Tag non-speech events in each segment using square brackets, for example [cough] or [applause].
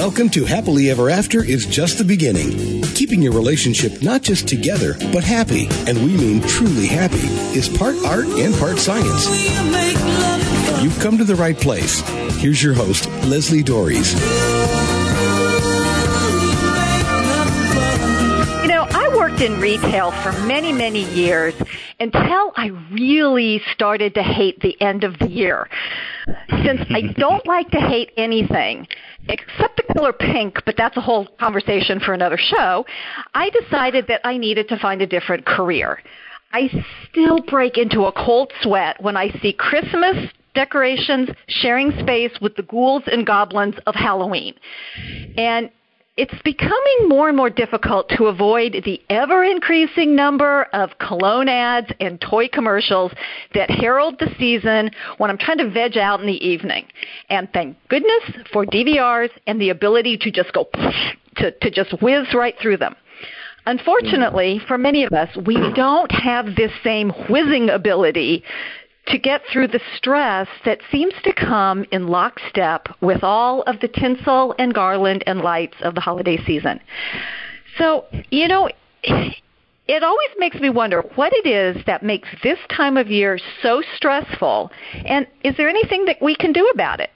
Welcome to Happily Ever After is just the beginning. Keeping your relationship not just together, but happy, and we mean truly happy, is part art and part science. You've come to the right place. Here's your host, Leslie Doares. You know, I worked in retail for many, many years until I really started to hate the end of the year. Since I don't like to hate anything, except the color pink, but that's a whole conversation for another show, I decided that I needed to find a different career. I still break into a cold sweat when I see Christmas decorations sharing space with the ghouls and goblins of Halloween. And it's becoming more and more difficult to avoid the ever increasing number of cologne ads and toy commercials that herald the season when I'm trying to veg out in the evening. And thank goodness for DVRs and the ability to just go to, to just whiz right through them. Unfortunately, for many of us, we don't have this same whizzing ability to get through the stress that seems to come in lockstep with all of the tinsel and garland and lights of the holiday season. So, you know, it always makes me wonder what it is that makes this time of year so stressful, and is there anything that we can do about it?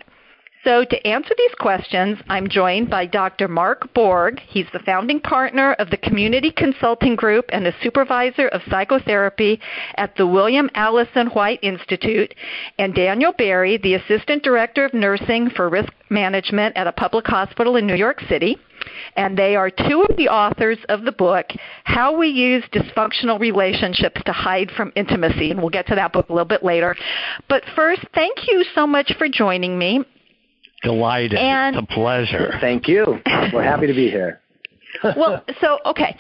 So, to answer these questions, I'm joined by Dr. Mark Borg. He's the founding partner of the Community Consulting Group and a supervisor of psychotherapy at the William Alanson White Institute, and Daniel Berry, the assistant director of nursing for risk management at a public hospital in New York City. And they are two of the authors of the book, How We Use Dysfunctional Relationships to Hide from Intimacy. And we'll get to that book a little bit later. But first, thank you so much for joining me. Delighted. And it's a pleasure. Thank you. We're happy to be here. [laughs] well, so okay.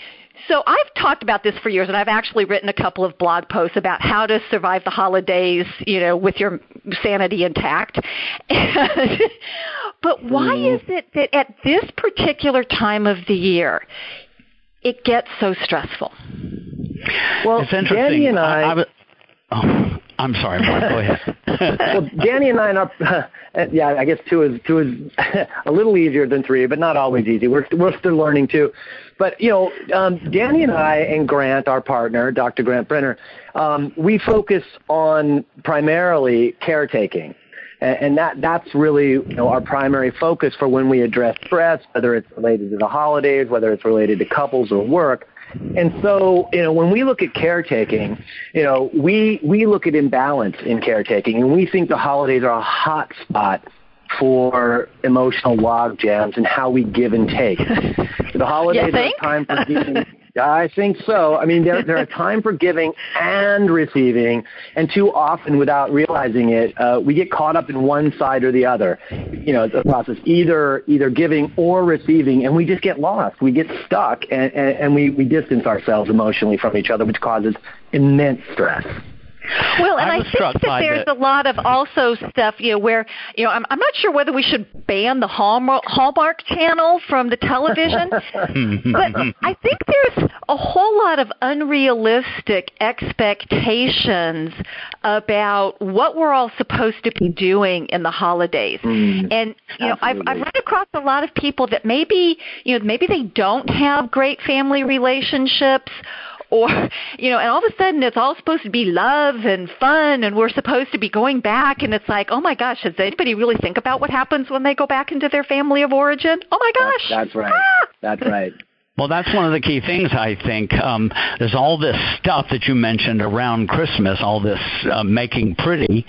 So I've talked about this for years, and I've actually written a couple of blog posts about how to survive the holidays, you know, with your sanity intact. [laughs] but why mm. is it that at this particular time of the year, it gets so stressful? Well, it's interesting. Danny and I. I, I oh, I'm sorry, Mark. Well, Danny and I are. Uh, [laughs] yeah, I guess two is two is [laughs] a little easier than three, but not always easy. We're we're still learning too. But you know, um, Danny and I and Grant, our partner, Dr. Grant Brenner, um, we focus on primarily caretaking and that that's really you know our primary focus for when we address stress, whether it's related to the holidays, whether it's related to couples or work. And so, you know, when we look at caretaking, you know, we we look at imbalance in caretaking, and we think the holidays are a hot spot for emotional log jams and how we give and take. [laughs] the holidays are a time for giving. I think so. I mean, they're, they're [laughs] time for giving and receiving, and too often, without realizing it, uh, we get caught up in one side or the other. You know, the process either either giving or receiving, and we just get lost. We get stuck, and, and, and we, we distance ourselves emotionally from each other, which causes immense stress. Well, and I, I, think that there's the... a lot of also stuff, you know, where you know, I'm, I'm not sure whether we should ban the Hallmark, Hallmark channel from the television, [laughs] but I think there's a whole lot of unrealistic expectations about what we're all supposed to be doing in the holidays. Mm, and you know, I've, I've run across a lot of people that maybe you know maybe they don't have great family relationships or [laughs] you know and all of a sudden it's all supposed to be love and fun and we're supposed to be going back and it's like oh my gosh does anybody really think about what happens when they go back into their family of origin? Oh my gosh. that's, that's right. Ah! that's right well, that's one of the key things, I think. Um, there's all this stuff that you mentioned around Christmas, all this uh, making pretty,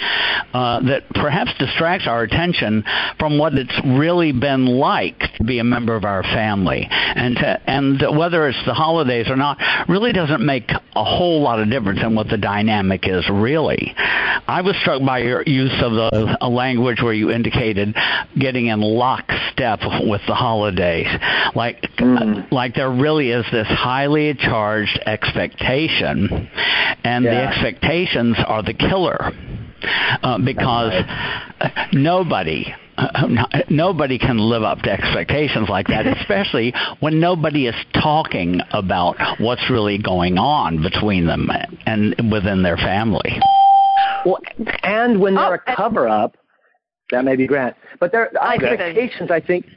uh, that perhaps distracts our attention from what it's really been like to be a member of our family. And, to, and whether it's the holidays or not really doesn't make a whole lot of difference in what the dynamic is, really. I was struck by your use of the a language where you indicated getting in lockstep with the holidays. Like, mm. like there really is this highly charged expectation, and yeah. the expectations are the killer uh, because right. nobody. Uh, [laughs] nobody can live up to expectations like that, [laughs] especially when nobody is talking about what's really going on between them and within their family. Well, and when they're oh, a cover up, that may be Grant, but their expectations, I think,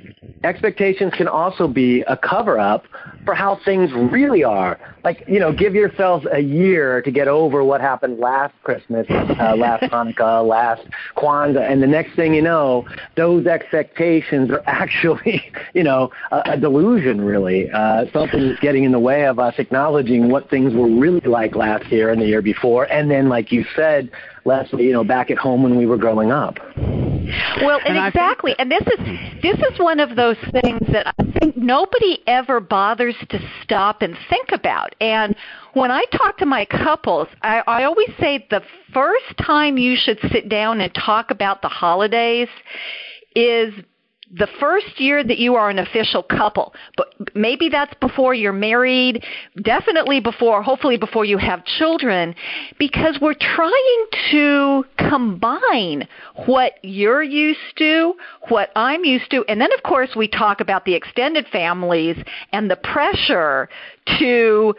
expectations can also be a cover up for how things really are. Like, you know, give yourselves a year to get over what happened last Christmas, uh, last [laughs] Hanukkah, last Kwanzaa, and the next thing you know, those expectations are [laughs] actually, you know, a, a delusion, really. Uh, something that's getting in the way of us acknowledging what things were really like last year and the year before, and then, like you said, Leslie, you know, back at home when we were growing up. Well, and, and exactly, think, and this is this is one of those things that I think nobody ever bothers to stop and think about. And when I talk to my couples, I, I always say the first time you should sit down and talk about the holidays is the first year that you are an official couple, but maybe that's before you're married, definitely before, hopefully before you have children, because we're trying to combine what you're used to, what I'm used to, and then of course we talk about the extended families and the pressure to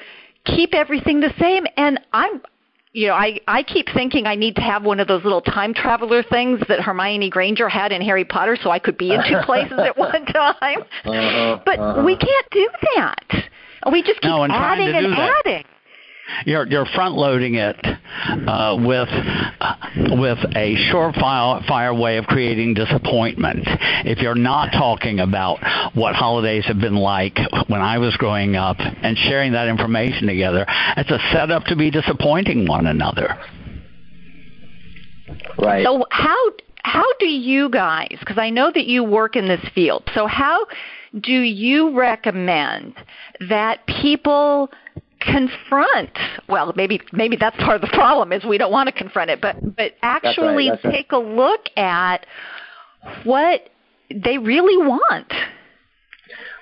keep everything the same and I'm you know, I I keep thinking I need to have one of those little time traveler things that Hermione Granger had in Harry Potter, so I could be in two [laughs] places at one time. Uh-huh, but uh-huh. we can't do that. We just keep no, adding and that. adding you're you're front loading it uh, with uh, with a surefire fire way of creating disappointment. If you're not talking about what holidays have been like when I was growing up and sharing that information together, it's a setup to be disappointing one another. Right. So how how do you guys? Because I know that you work in this field. So how do you recommend that people confront well maybe maybe that's part of the problem is we don't want to confront it but but actually that's right, that's take right. a look at what they really want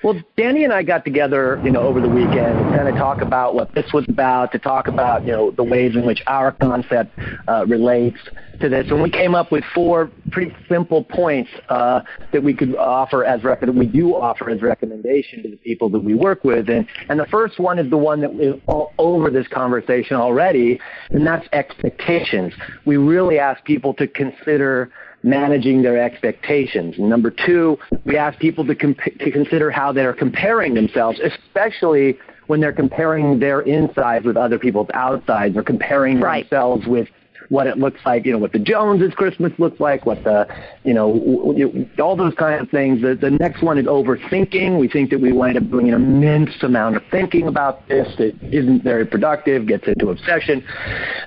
well, Danny and I got together, you know, over the weekend to kind of talk about what this was about, to talk about, you know, the ways in which our concept uh, relates to this. And we came up with four pretty simple points uh, that we could offer as rec- we do offer as recommendation to the people that we work with. And, and the first one is the one that is all over this conversation already, and that's expectations. We really ask people to consider managing their expectations. Number two, we ask people to, comp- to consider how they're comparing themselves, especially when they're comparing their insides with other people's outsides or comparing right. themselves with what it looks like, you know, what the Joneses Christmas looks like, what the, you know, all those kind of things. The, the next one is overthinking. We think that we wind up doing an immense amount of thinking about this that isn't very productive, gets into obsession.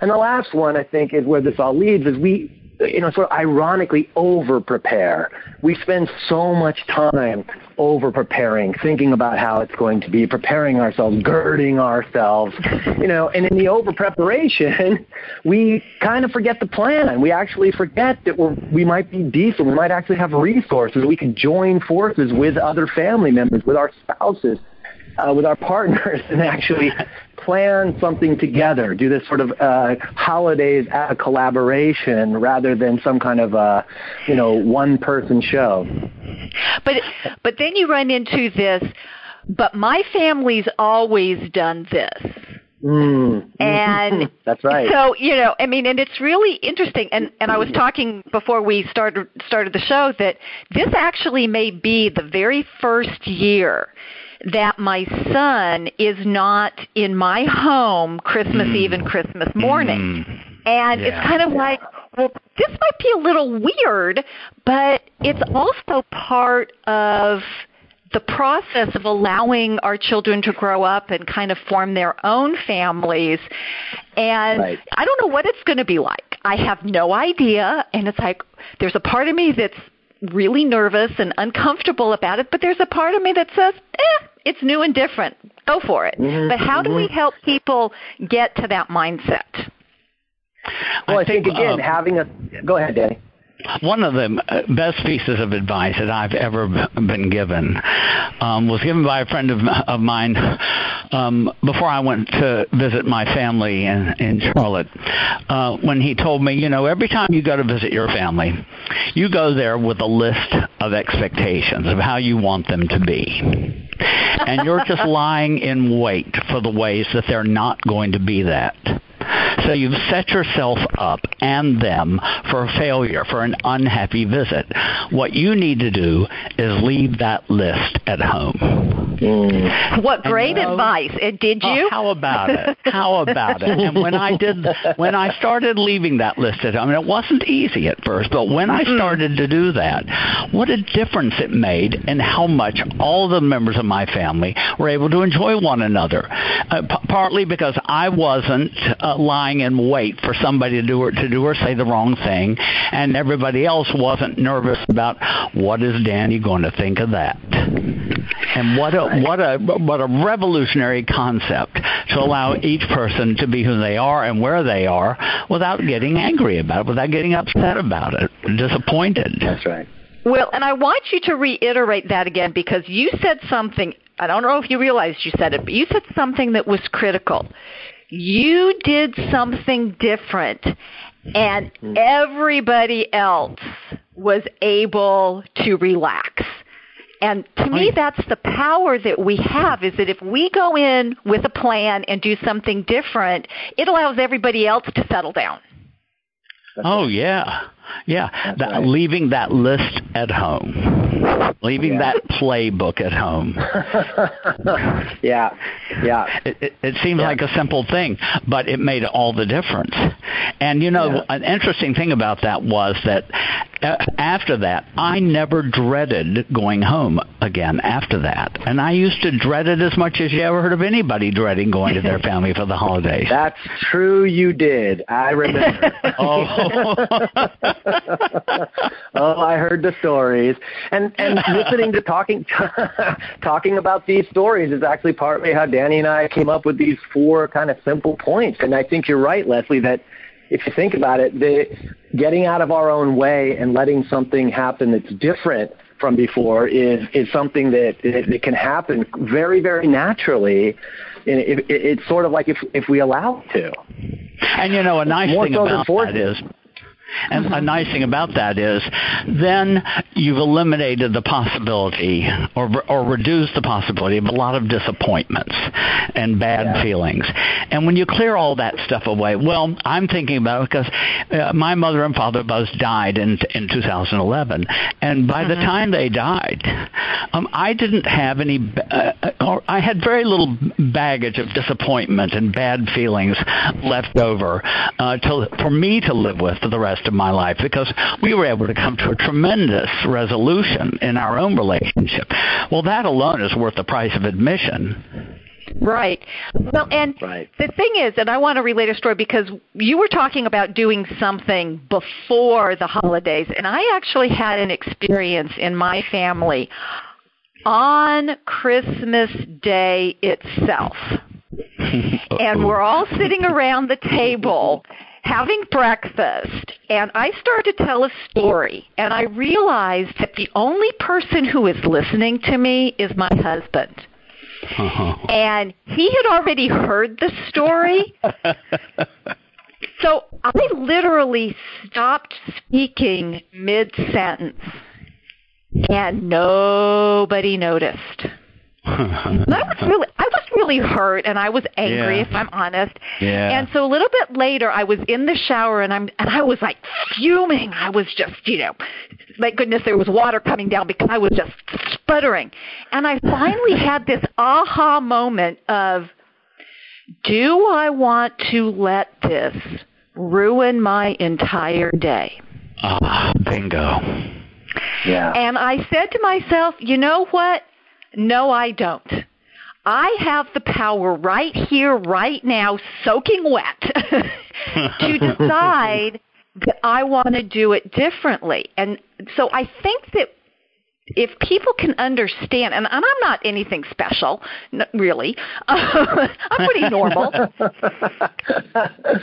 And the last one, I think, is where this all leads, is we you know, sort of ironically over prepare. We spend so much time over preparing, thinking about how it's going to be, preparing ourselves, girding ourselves, you know, and in the over preparation, [laughs] we kind of forget the plan. We actually forget that we're, we might be decent. We might actually have resources. We can join forces with other family members, with our spouses, uh, with our partners, [laughs] and actually plan something together, do this sort of uh, holidays as a collaboration rather than some kind of uh, you know one person show. But but then you run into this. But my family's always done this. Mm. And [laughs] that's right. So you know, I mean, and it's really interesting. And and I was talking before we started started the show that this actually may be the very first year that my son is not in my home Christmas mm. Eve and Christmas morning. Mm. And yeah. it's kind of like, well, this might be a little weird, but it's also part of the process of allowing our children to grow up and kind of form their own families. And right. I don't know what it's going to be like. I have no idea. And it's like, there's a part of me that's really nervous and uncomfortable about it, but there's a part of me that says, eh, it's new and different. Go for it. Mm-hmm, but how mm-hmm. do we help people get to that mindset? Well, I, I think, think, again, uh, having a go ahead, Danny. One of the best pieces of advice that I've ever been given um, was given by a friend of, of mine um, before I went to visit my family in, in Charlotte. Uh, when he told me, you know, every time you go to visit your family, you go there with a list of expectations of how you want them to be and you're just [laughs] lying in wait for the ways that they're not going to be that. So you've set yourself up and them for failure, for an unhappy visit. What you need to do is leave that list at home. Mm. What great you know, advice! did you? how about it? How about it? And when I did, when I started leaving that list at home, I mean, it wasn't easy at first, but when I started to do that, what a difference it made in how much all the members of my family were able to enjoy one another. Uh, p- partly because I wasn't uh, lying in wait for somebody to do or to do or say the wrong thing, and everybody else wasn't nervous about what is Danny going to think of that. And what a what a what a revolutionary concept to allow each person to be who they are and where they are without getting angry about it, without getting upset about it, disappointed. That's right. Well, and I want you to reiterate that again because you said something. I don't know if you realized you said it, but you said something that was critical. You did something different, and mm-hmm. everybody else was able to relax. And to me, that's the power that we have is that if we go in with a plan and do something different, it allows everybody else to settle down. oh, yeah. Yeah, that, right. leaving that list at home, leaving yeah. that playbook at home. [laughs] yeah, yeah. It, it, it seems yeah. like a simple thing, but it made all the difference. And you know, yeah. an interesting thing about that was that uh, after that, I never dreaded going home again after that. And I used to dread it as much as you ever heard of anybody dreading going to their [laughs] family for the holidays. That's true, you did. I remember. [laughs] oh. [laughs] oh, I heard the stories, and and listening to talking [laughs] talking about these stories is actually partly how Danny and I came up with these four kind of simple points. And I think you're right, Leslie, that if you think about it, the getting out of our own way and letting something happen that's different from before is is something that it, can happen very very naturally. It, it, it's sort of like if if we allow it to. And you know, a nice More thing so about that is and mm-hmm. a nice thing about that is then you've eliminated the possibility or, or reduced the possibility of a lot of disappointments and bad yeah. feelings. And when you clear all that stuff away, well, I'm thinking about it because uh, my mother and father both died in, in 2011. And by mm-hmm. the time they died, um, I didn't have any, uh, or I had very little baggage of disappointment and bad feelings left over uh, to, for me to live with for the rest rest of my life because we were able to come to a tremendous resolution in our own relationship. Well, that alone is worth the price of admission. Right. Well, and right. the thing is, and I want to relate a story because you were talking about doing something before the holidays, and I actually had an experience in my family on Christmas Day itself. [laughs] and we're all sitting around the table having breakfast and I started to tell a story and I realized that the only person who is listening to me is my husband. Uh-huh. And he had already heard the story. [laughs] so I literally stopped speaking mid sentence and nobody noticed. [laughs] I was really I was really hurt and I was angry yeah. if I'm honest. Yeah. And so a little bit later I was in the shower and I'm and I was like fuming. I was just, you know, thank goodness there was water coming down because I was just sputtering. And I finally [laughs] had this aha moment of do I want to let this ruin my entire day? Ah, bingo. Yeah. And I said to myself, you know what? No, I don't. I have the power right here, right now, soaking wet, [laughs] to [laughs] decide that I want to do it differently. And so I think that if people can understand, and, I'm not anything special, really, [laughs] I'm pretty normal,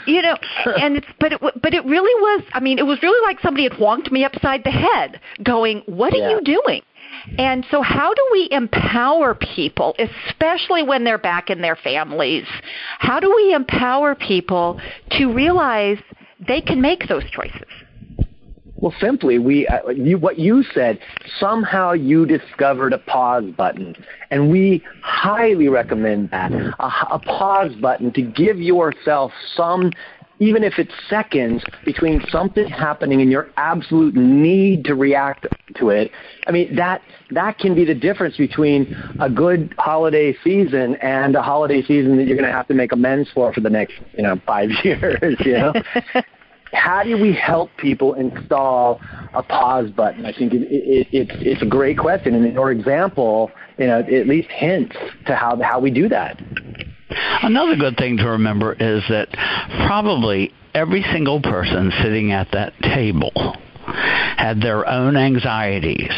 you know. And it's but it but it really was. I mean, it was really like somebody had wonked me upside the head, going, "What are yeah. you doing?" And so, how do we empower people, especially when they're back in their families? How do we empower people to realize they can make those choices? Well, simply, we uh, you, what you said. Somehow, you discovered a pause button, and we highly recommend that a, a pause button to give yourself some even if it's seconds between something happening and your absolute need to react to it. I mean, that that can be the difference between a good holiday season and a holiday season that you're going to have to make amends for for the next, you know, five [laughs] years. You know. [laughs] How do we help people install a pause button? I think it, it, it's it's a great question, and your example, you know, at least hints to how how we do that. Another good thing to remember is that probably every single person sitting at that table had their own anxieties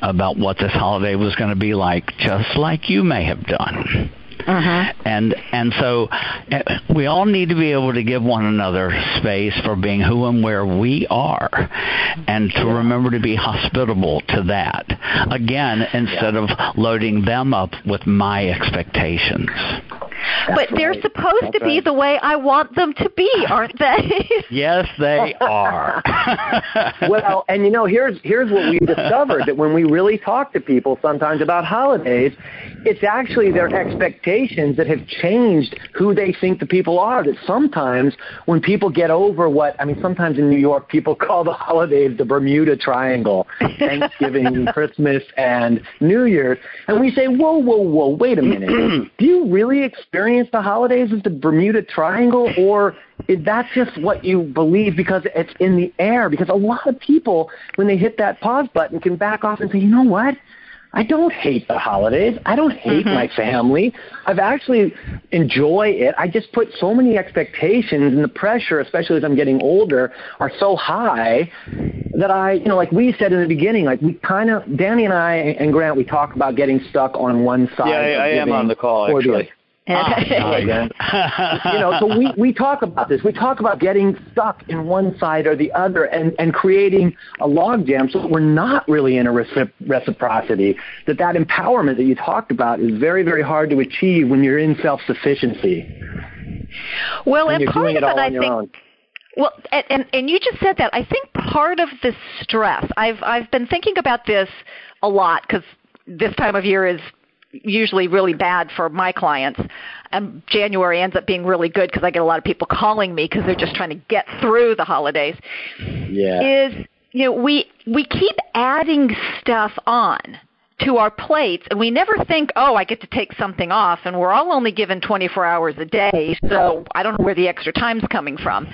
about what this holiday was going to be like, just like you may have done. Uh-huh. And and so eh, we all need to be able to give one another space for being who and where we are, and to remember to be hospitable to that. Again, instead yeah. of loading them up with my expectations. That's but they're supposed That's to be right. the way I want them to be, aren't they? [laughs] [laughs] yes, they are. [laughs] well, and you know, here's here's what we've discovered that when we really talk to people sometimes about holidays, it's actually their expectations that have changed who they think the people are. That sometimes when people get over what I mean, sometimes in New York people [laughs] call the holidays the Bermuda Triangle, Thanksgiving, [laughs] Christmas, and New Year's, and we say, whoa, whoa, whoa, wait a minute, [clears throat] do you really experience the holidays as the Bermuda Triangle, or is that just what you believe because it's in the air? Because a lot of people, when they hit that pause button, can back off and say, you know what? I don't hate the holidays. I don't hate mm-hmm. my family. I've actually enjoy it. I just put so many expectations and the pressure, especially as I'm getting older, are so high that I, you know, like we said in the beginning, like we kind of, Danny and I and Grant, we talk about getting stuck on one side. Yeah, I, I am on the call actually. Ah, [laughs] you know, so we, we talk about this. We talk about getting stuck in one side or the other and, and creating a logjam so that we're not really in a recipro- reciprocity. That that empowerment that you talked about is very, very hard to achieve when you're in self-sufficiency. Well, and part of it, I think. Own. Well, and and you just said that. I think part of the stress. I've I've been thinking about this a lot because this time of year is usually really bad for my clients. And January ends up being really good because I get a lot of people calling me because they're just trying to get through the holidays. Yeah. Is you know we we keep adding stuff on to our plates and we never think oh i get to take something off and we're all only given 24 hours a day so i don't know where the extra time's coming from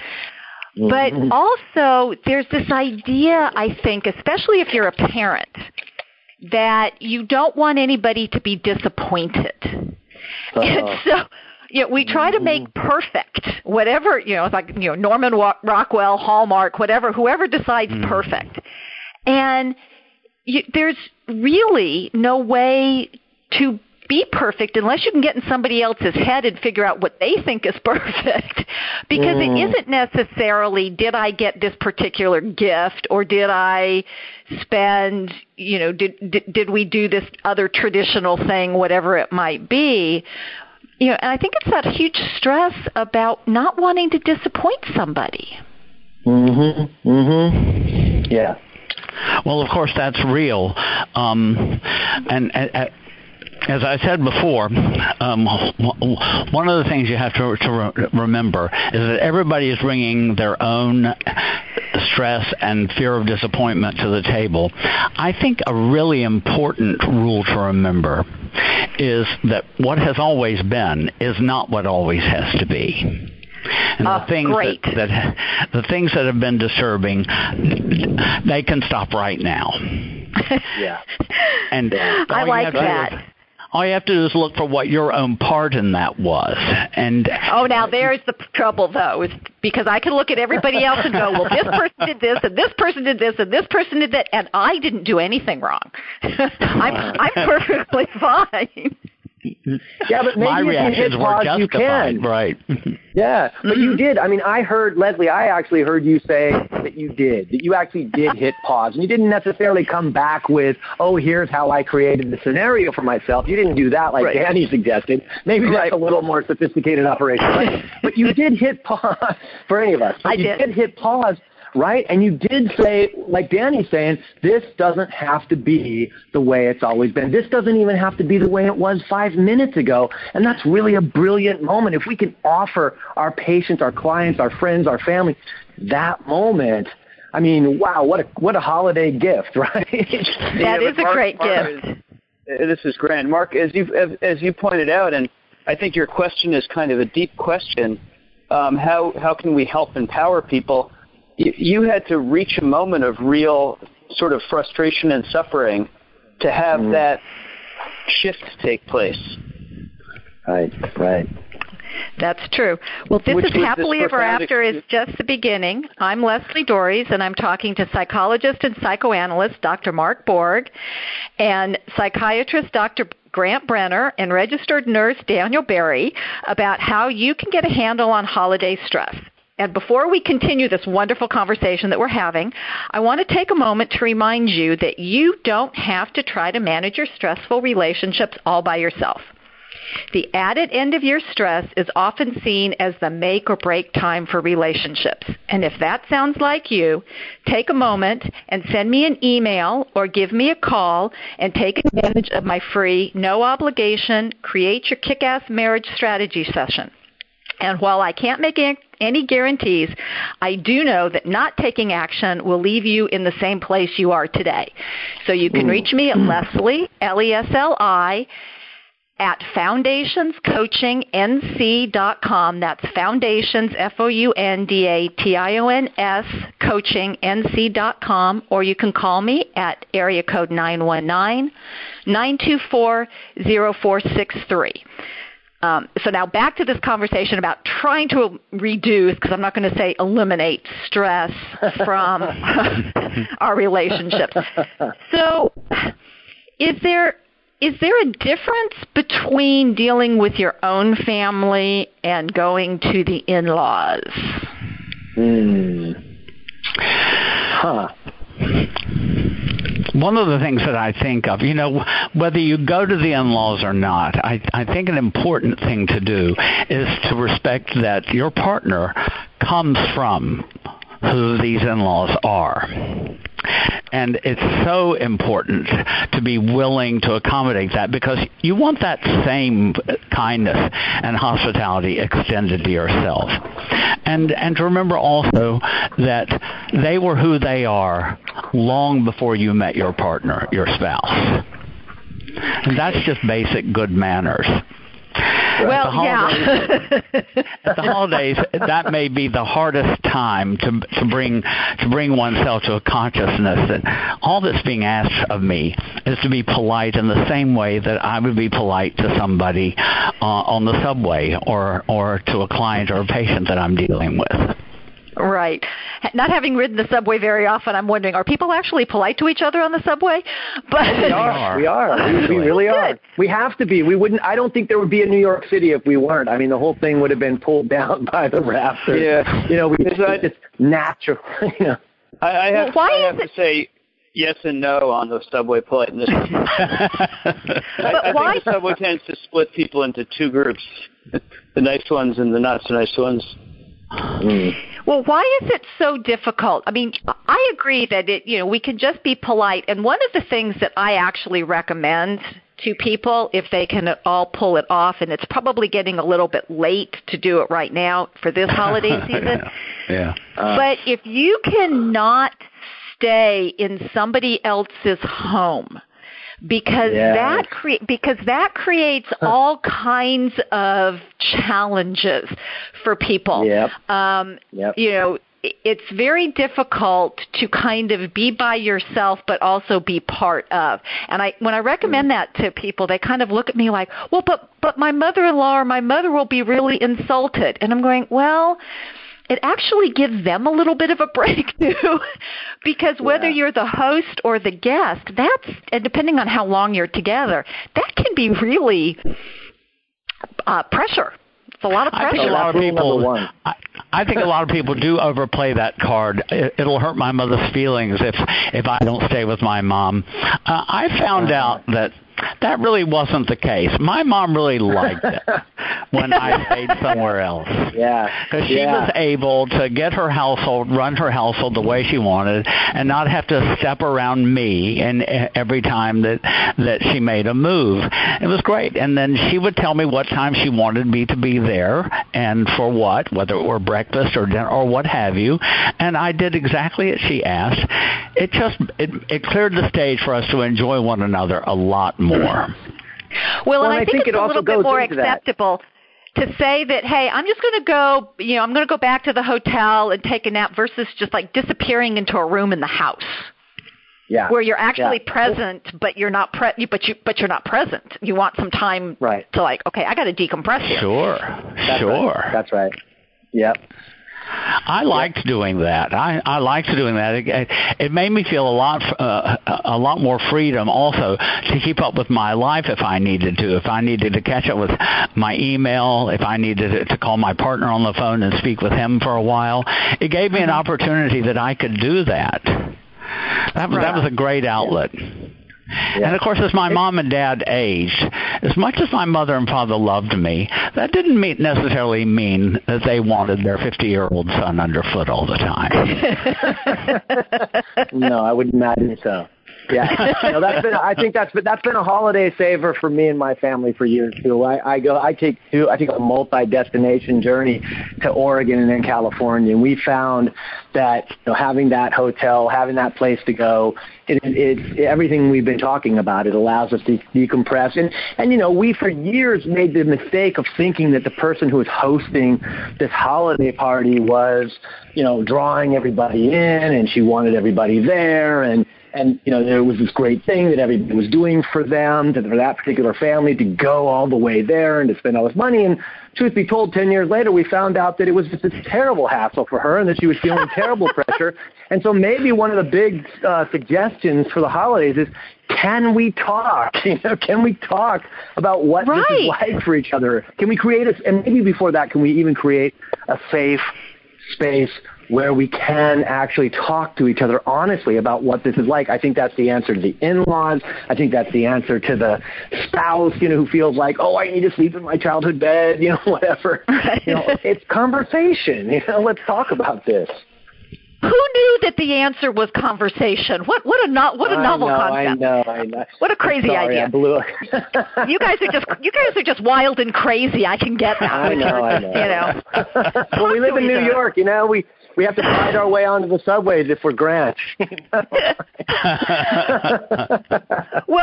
but mm-hmm. also there's this idea i think especially if you're a parent that you don't want anybody to be disappointed. [laughs] Uh-huh. And so you know, we try to make mm-hmm. perfect whatever you know, it's like you know Norman Rockwell, Hallmark, whatever, whoever decides mm. perfect, and you, there's really no way to be perfect unless you can get in somebody else's head and figure out what they think is [laughs] perfect. because mm. it isn't necessarily did I get this particular gift or did I spend, you know, did did, did we do this other traditional thing whatever it might be. You know, and I think it's that huge stress about not wanting to disappoint somebody. Mhm. Mhm. Yeah. Well, of course, that's real. Um, and, and, as I said before, um, one of the things you have to, to re- remember is that everybody is bringing their own stress and fear of disappointment to the table. I think a really important rule to remember is that what has always been is not what always has to be. And the uh, things great. that, that the things that have been disturbing, they can stop right now. [laughs] yeah. And I like that all you have to do is look for what your own part in that was. And oh, now there's the trouble though, is because I can look at everybody else and go, well, this person did this, and this person did this, and this person did that, and I didn't do anything wrong. [laughs] I'm I'm [laughs] perfectly fine. Yeah, but maybe My if reactions you hit pause, were you can. Right. [laughs] yeah, but mm-hmm. you did. I mean, I heard Leslie. I actually heard you say that you did. That you actually did hit pause, and you didn't necessarily come back with, "Oh, here's how I created the scenario for myself." You didn't do that like right. Danny suggested. Maybe right. that's a little more sophisticated operation, but, but you did hit [laughs] pause for any of us. I you did. did hit pause right? And you did say, like Danny's saying, this doesn't have to be the way it's always been. This doesn't even have to be the way it was five minutes ago. And that's really a brilliant moment. If we can offer our patients, our clients, our friends, our family that moment, I mean, wow, what a what a holiday gift, [laughs] right? that yeah, is a great Mark, gift. This is Grant, Mark. As you as you pointed out, and I think your question is kind of a deep question. Um, how how can we help empower people? You, you had to reach a moment of real sort of frustration and suffering to have mm. that shift take place. Right, right. That's true. Well, this Which is Happily Ever After is just the beginning. I'm Leslie Doares, and I'm talking to psychologist and psychoanalyst Dr. Mark Borg and psychiatrist Dr. Grant Brenner and registered nurse Daniel Berry about how you can get a handle on holiday stress. And before we continue this wonderful conversation that we're having, I want to take a moment to remind you that you don't have to try to manage your stressful relationships all by yourself. The added end of your stress is often seen as the make or break time for relationships. And if that sounds like you, take a moment and send me an email or give me a call and take advantage of my free, no obligation, create your kick ass marriage strategy session. And while I can't make any guarantees, I do know that not taking action will leave you in the same place you are today. So you can hmm. reach me at hmm. Leslie, L E S L I, at foundationscoachingnc.com. That's foundations, F O U N D A T I O N S, coachingnc.com, or you can call me at area code 919 924 0463. Um, so now back to this conversation about trying to reduce, because I'm not going to say eliminate stress from [laughs] our relationships. So, is there is there a difference between dealing with your own family and going to the in-laws? Hmm. Huh. One of the things that I think of, you know, whether you go to the in-laws or not, I, I think an important thing to do is to respect that your partner comes from who these in-laws are. And it's so important to be willing to accommodate that because you want that same kindness and hospitality extended to yourself. And and to remember also that they were who they are long before you met your partner, your spouse. And that's just basic good manners. Well, holidays, yeah. at the holidays, that may be the hardest time to to bring to bring oneself to a consciousness that all that's being asked of me is to be polite in the same way that I would be polite to somebody uh, on the subway or or to a client or a patient that I'm dealing with. Right. Not having ridden the subway very often, I'm wondering, are people actually polite to each other on the subway? [laughs] But we are. We are. We, we really are. Good. We have to be. We wouldn't. I don't think there would be a New York City if we weren't. I mean, the whole thing would have been pulled [laughs] down by the rafters. Yeah. You know, we just it's natural. [laughs] you know. I, I have, well, I have to say yes and no on the subway politeness. I, I why? think the subway tends to split people into two groups: the nice ones and the not so nice ones. Mm. Well, why is it so difficult? I mean, I agree that it, you know, we can just be polite. And one of the things that I actually recommend to people if they can all pull it off and it's probably getting a little bit late to do it right now for this holiday [laughs] season. yeah. Uh, but if you cannot stay in somebody else's home because yes. that cre- because that creates all kinds of challenges for people. Yep. Um, yep. You know, it's very difficult to kind of be by yourself but also be part of and i when i recommend mm. that to people they kind of look at me like well but but my mother-in-law or my mother will be really insulted and i'm going well it actually gives them a little bit of a break [laughs] too because whether yeah. you're the host or the guest that's and depending on how long you're together that can be really uh pressure it's a lot of pressure. I think a lot of people. I, I think a lot of people do overplay that card. It, it'll hurt my mother's feelings if if I don't stay with my mom. Uh, I found out that that really wasn't the case. My mom really liked it [laughs] when I stayed somewhere else. Yeah. Because she yeah. was able to get her household, run her household the way she wanted, and not have to step around me and every time that that she made a move. It was great. And then she would tell me what time she wanted me to be there and for what, whether it were breakfast or dinner or what have you. And I did exactly as she asked. It just it, it cleared the stage for us to enjoy one another a lot more more. Well, well and I, I think, think it's it a little bit more acceptable that. to say that, hey, I'm just going to go, you know, I'm going to go back to the hotel and take a nap versus just like disappearing into a room in the house. Yeah. Where you're actually yeah. present, but you're not pre- but you but you're not present. You want some time right. to like, okay, I got to decompress here. Sure. That's sure. Right. That's right. Yep. I liked doing that. I I liked doing that. It, it made me feel a lot uh, a lot more freedom also to keep up with my life if I needed to. If I needed to catch up with my email, if I needed to call my partner on the phone and speak with him for a while, it gave me an opportunity that I could do that. That was that was a great outlet. Yeah. And of course, as my mom and dad aged, as much as my mother and father loved me, that didn't mean, necessarily mean that they wanted their 50-year-old son underfoot all the time. [laughs] no, I would not imagine so. Yeah, [laughs] no, that's been. I think that's been that's been a holiday saver for me and my family for years too. I, I go. I take two. I take a multi-destination journey to Oregon and then California, and we found that you know, having that hotel, having that place to go, it, it, it everything we've been talking about. It allows us to decompress, and and you know we for years made the mistake of thinking that the person who was hosting this holiday party was you know drawing everybody in, and she wanted everybody there, and and you know there was this great thing that everybody was doing for them, to, for that particular family to go all the way there and to spend all this money. And truth be told, ten years later, we found out that it was just a terrible hassle for her, and that she was feeling [laughs] terrible pressure. And so maybe one of the big uh, suggestions for the holidays is. Can we talk? [laughs] You know, can we talk about what right. this is like for each other? Can we create a, and maybe before that, can we even create a safe space where we can actually talk to each other honestly about what this is like. I think that's the answer to the in-laws. I think that's the answer to the spouse, you know, who feels like, oh, I need to sleep in my childhood bed, [laughs] you know, whatever. Right. You know, it's conversation. You know, let's talk about this. Who knew that the answer was conversation? What what a not what a novel know, concept. I know, I know. What a crazy Sorry, idea. I blew you guys are just you guys are just wild and crazy. I can get that. I know, I know. You know. well, we live in New York, you know. We we have to find our way onto the subways if we're Grant. [laughs] [laughs] well,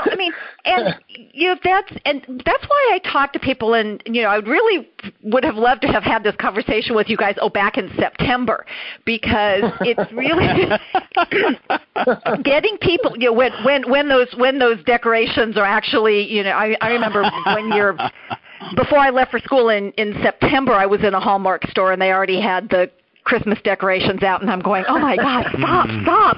I mean, and you know that's and that's why I talk to people, and you know, I really would have loved to have had this conversation with you guys. Oh, back in September, because it's really [laughs] getting people. You know, when when when those when those decorations are actually, you know, I I remember when you're before I left for school in in September, I was in a Hallmark store and they already had the Christmas decorations out, and I'm going, oh my God, [laughs] stop, mm-hmm. stop.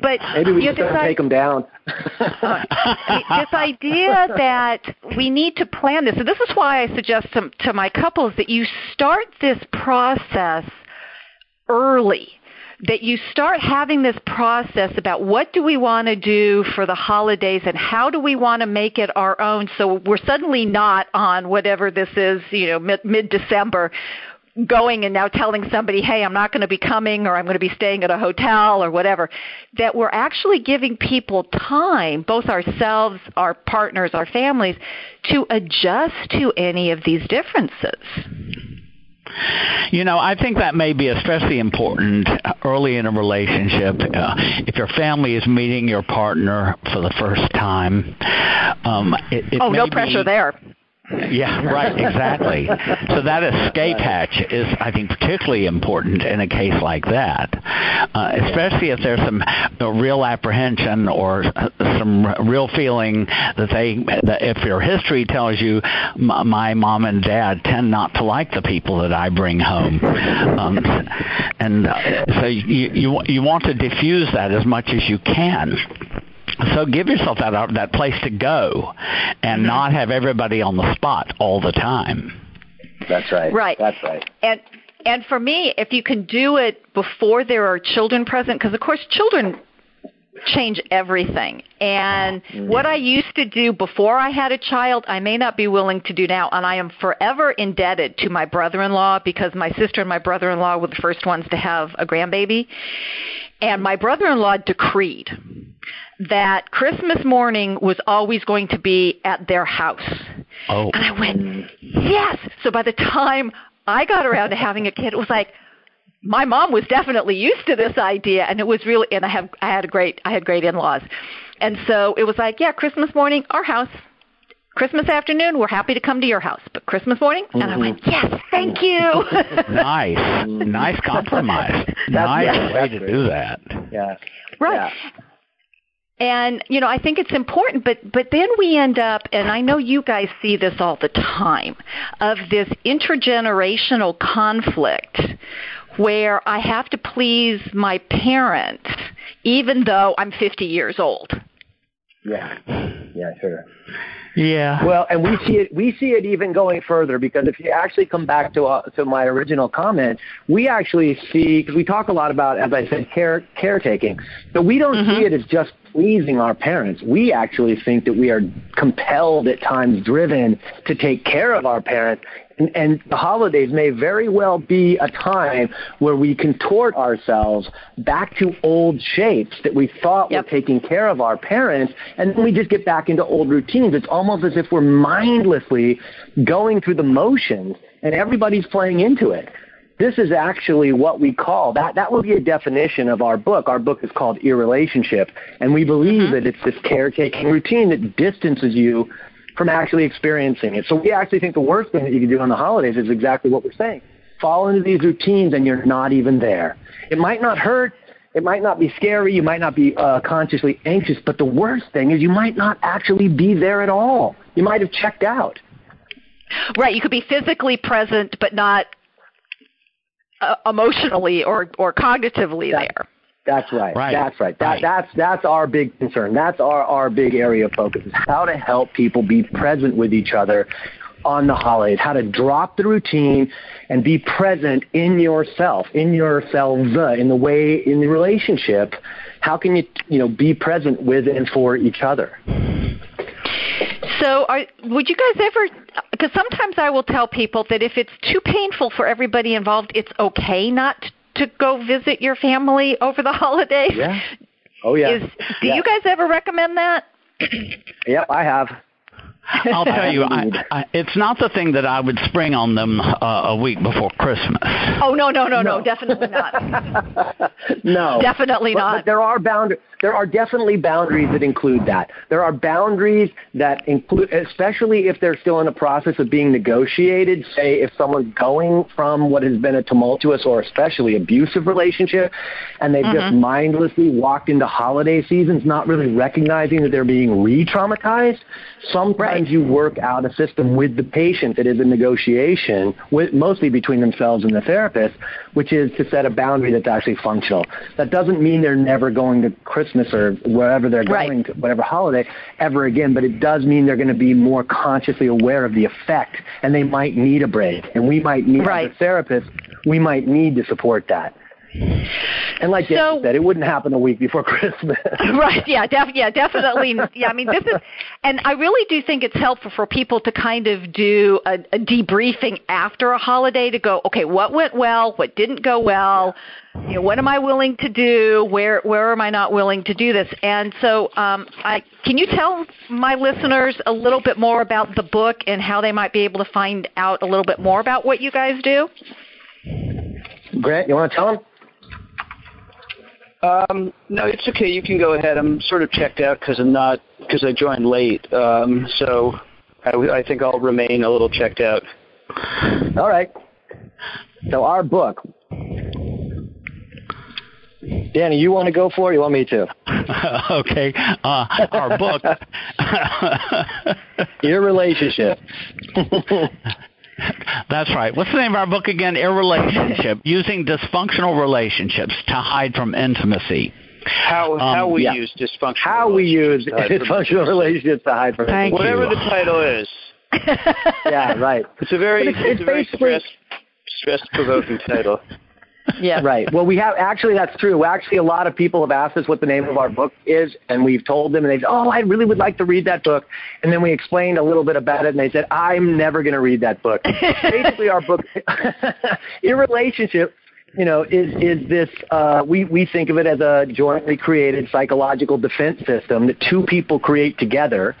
But maybe we you just gotta take them down. [laughs] this idea that we need to plan this, and this is why I suggest to, to my couples that you start this process early that you start having this process about what do we want to do for the holidays and how do we want to make it our own so we're suddenly not on whatever this is you know mid december going and now telling somebody, hey, I'm not going to be coming or I'm going to be staying at a hotel or whatever, that we're actually giving people time, both ourselves, our partners, our families, to adjust to any of these differences. You know, I think that may be especially important early in a relationship. Uh, if your family is meeting your partner for the first time, um, it, it oh, no be, pressure there. [laughs] Yeah, right, exactly. so that escape hatch is, I think, particularly important in a case like that, uh, especially if there's some uh, real apprehension or uh, some real feeling that they, that if your history tells you my, my mom and dad tend not to like the people that I bring home, um, and uh, so you, you you want to diffuse that as much as you can. So give yourself that uh, that place to go, and mm-hmm. not have everybody on the spot all the time. That's right. Right. That's right. And And for me, if you can do it before there are children present, because of course children change everything. And mm-hmm. what I used to do before I had a child, I may not be willing to do now. And I am forever indebted to my brother in law because my sister and my brother in law were the first ones to have a grandbaby. And my brother in law decreed that Christmas morning was always going to be at their house. Oh. And I went, yes. So by the time I got around to having a kid, it was like, my mom was definitely used to this idea and it was really and I have I had a great I had great in-laws. And so it was like, yeah, Christmas morning, our house. Christmas afternoon, we're happy to come to your house. But Christmas morning, mm-hmm. and I went, yes, thank you. [laughs] nice, nice [laughs] compromise. nice yeah, way to do that. Yeah. Right. Yeah. And you know, I think it's important, but but then we end up, and I know you guys see this all the time, of this intergenerational conflict where I have to please my parents, even though I'm 50 years old. Yeah, yeah, sure. Yeah. Well, and we see it. We see it even going further because if you actually come back to uh, to my original comment, we actually see because we talk a lot about, as I said, care caretaking, but we don't mm-hmm. see it as just pleasing our parents. We actually think that we are compelled at times, driven to take care of our parents and, the holidays may very well be a time where we contort ourselves back to old shapes that we thought yep. were taking care of our parents, and then we just get back into old routines. It's almost as if we're mindlessly going through the motions, and everybody's playing into it this is actually what we call that that would be a definition of our book our book is called irrelationship and we believe mm-hmm. that it's this caretaking routine that distances you from actually experiencing it. So we actually think the worst thing that you can do on the holidays is exactly what we're saying. Fall into these routines and you're not even there. It might not hurt. It might not be scary. You might not be uh, consciously anxious. But the worst thing is you might not actually be there at all. You might have checked out. Right. You could be physically present, but not uh, emotionally or, or cognitively there. That's right. right. That's right. That, right. That's that's our big concern. That's our our big area of focus is how to help people be present with each other on the holidays, how to drop the routine and be present in yourself, in yourselves, in the way in the relationship. How can you you know be present with and for each other? So, are, would you guys ever? Because sometimes I will tell people that if it's too painful for everybody involved, it's okay not to go visit your family over the [laughs] holidays? Yeah. Oh yeah. Is, do yeah. you guys ever recommend that? [clears throat] yep, I have. I'll tell you, I, [laughs] I, it's not the thing that I would spring on them uh, a week before Christmas. Oh no, no, no, no, no definitely not. [laughs] no, definitely but, not. But there are bound, there are definitely boundaries that include that. There are boundaries that include, especially if they're still in the process of being negotiated. Say, if someone's going from what has been a tumultuous or especially abusive relationship, and they've mm-hmm. just mindlessly walked into holiday seasons, not really recognizing that they're being re-traumatized. Sometimes right. you work out a system with the patient that is a negotiation, with, mostly between themselves and the therapist, which is to set a boundary that's actually functional. That doesn't mean they're never going to Christmas or wherever they're going right. to, whatever holiday, ever again, but it does mean they're going to be more consciously aware of the effect, and they might need a break. And we might need, right. as a therapist, we might need to support that. And like so, said, it wouldn't happen a week before [laughs] Christmas. [laughs] right? Yeah, def- yeah, definitely. Yeah, I mean, this is, and I really do think it's helpful for people to kind of do a, a debriefing after a holiday to go, okay, what went well, what didn't go well, you know, what am I willing to do, where where am I not willing to do this, and so, um, I can you tell my listeners a little bit more about the book and how they might be able to find out a little bit more about what you guys do? Grant, you want to tell them? Um, no, it's okay. You can go ahead. I'm sort of checked out because I'm not because I joined late. Um, so I, I think I'll remain a little checked out. All right. So our book. Danny, you want to go for it? You want me to? [laughs] okay. Uh, our book. [laughs] Your relationship. [laughs] That's right. What's the name of our book again? Irrelationship. Using dysfunctional relationships to hide from intimacy. How how um, we yeah. use dysfunctional how we use dysfunctional relationships to hide from Thank whatever you. the title is. yeah, right. It's a very it's, it's, it's a very stress stress provoking title. Yeah. [laughs] Right. Well, we have actually that's true. Actually, a lot of people have asked us what the name of our book is, and we've told them, and they said, "Oh, I really would like to read that book." And then we explained a little bit about it, and they said, "I'm never going to read that book." [laughs] Basically, our book, [laughs] irrelationship, you know, is is this? Uh, we we think of it as a jointly created psychological defense system that two people create together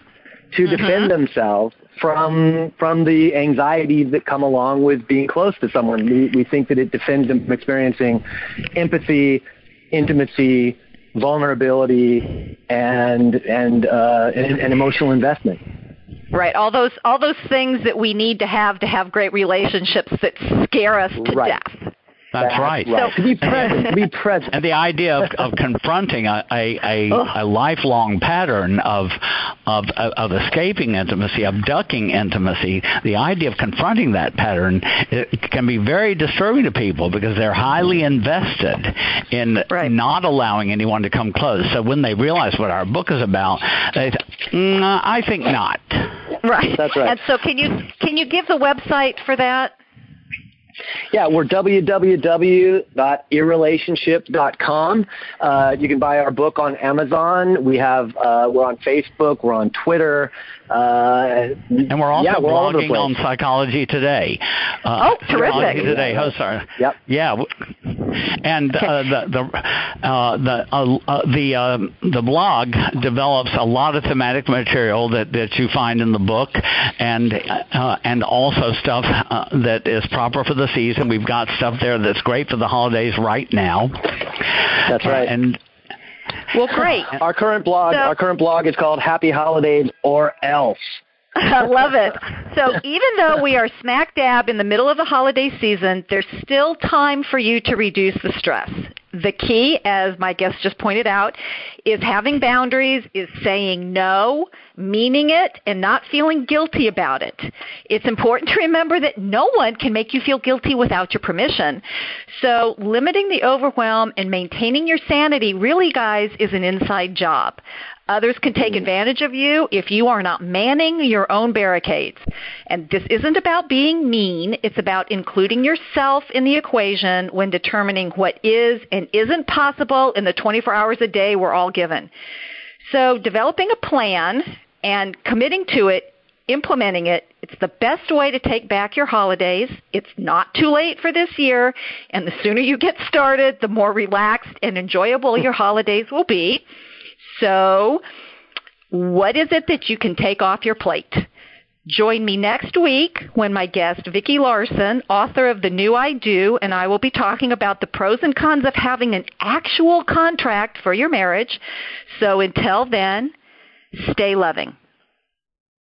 to mm-hmm. defend themselves from from the anxieties that come along with being close to someone. We, we think that it defends them from experiencing empathy, intimacy, vulnerability, and and, uh, and, and emotional investment. Right, all those all those things that we need to have to have great relationships that scare us to right. death. That's right. right. So, to be present, to be present. And the idea of, of confronting a, a, a, a lifelong pattern of, of, of escaping intimacy, of ducking intimacy, the idea of confronting that pattern it can be very disturbing to people because they're highly invested in right. not allowing anyone to come close. So when they realize what our book is about, they say, mm, I think not. Right. That's right. And so can you can you give the website for that? Yeah, we're www.irrelationship.com. Uh, you can buy our book on Amazon. We have uh, we're on Facebook. We're on Twitter. Uh, and we're also yeah, we're blogging on Psychology Today. Uh, oh, terrific! Psychology Today hosts are. Yep. Yeah, and uh, the the uh, the uh, uh, the uh, the blog develops a lot of thematic material that that you find in the book, and uh, and also stuff uh, that is proper for the season. We've got stuff there that's great for the holidays right now. That's right. And well, great. [laughs] Our current blog, so, our current blog is called Happy Holidays or Else. [laughs] I love it. So even though we are smack dab in the middle of the holiday season, there's still time for you to reduce the stress. The key, as my guest just pointed out, is having boundaries, is saying no, meaning it, and not feeling guilty about it. It's important to remember that no one can make you feel guilty without your permission. So limiting the overwhelm and maintaining your sanity really, guys, is an inside job. Others can take mm-hmm. advantage of you if you are not manning your own barricades. And this isn't about being mean, it's about including yourself in the equation when determining what is and isn't possible in the 24 hours a day we're all given. So, developing a plan and committing to it, implementing it, it's the best way to take back your holidays. It's not too late for this year, and the sooner you get started, the more relaxed and enjoyable your [laughs] holidays will be. So, what is it that you can take off your plate? Join me next week when my guest, Vicki Larson, author of The New I Do, and I will be talking about the pros and cons of having an actual contract for your marriage. So until then, stay loving.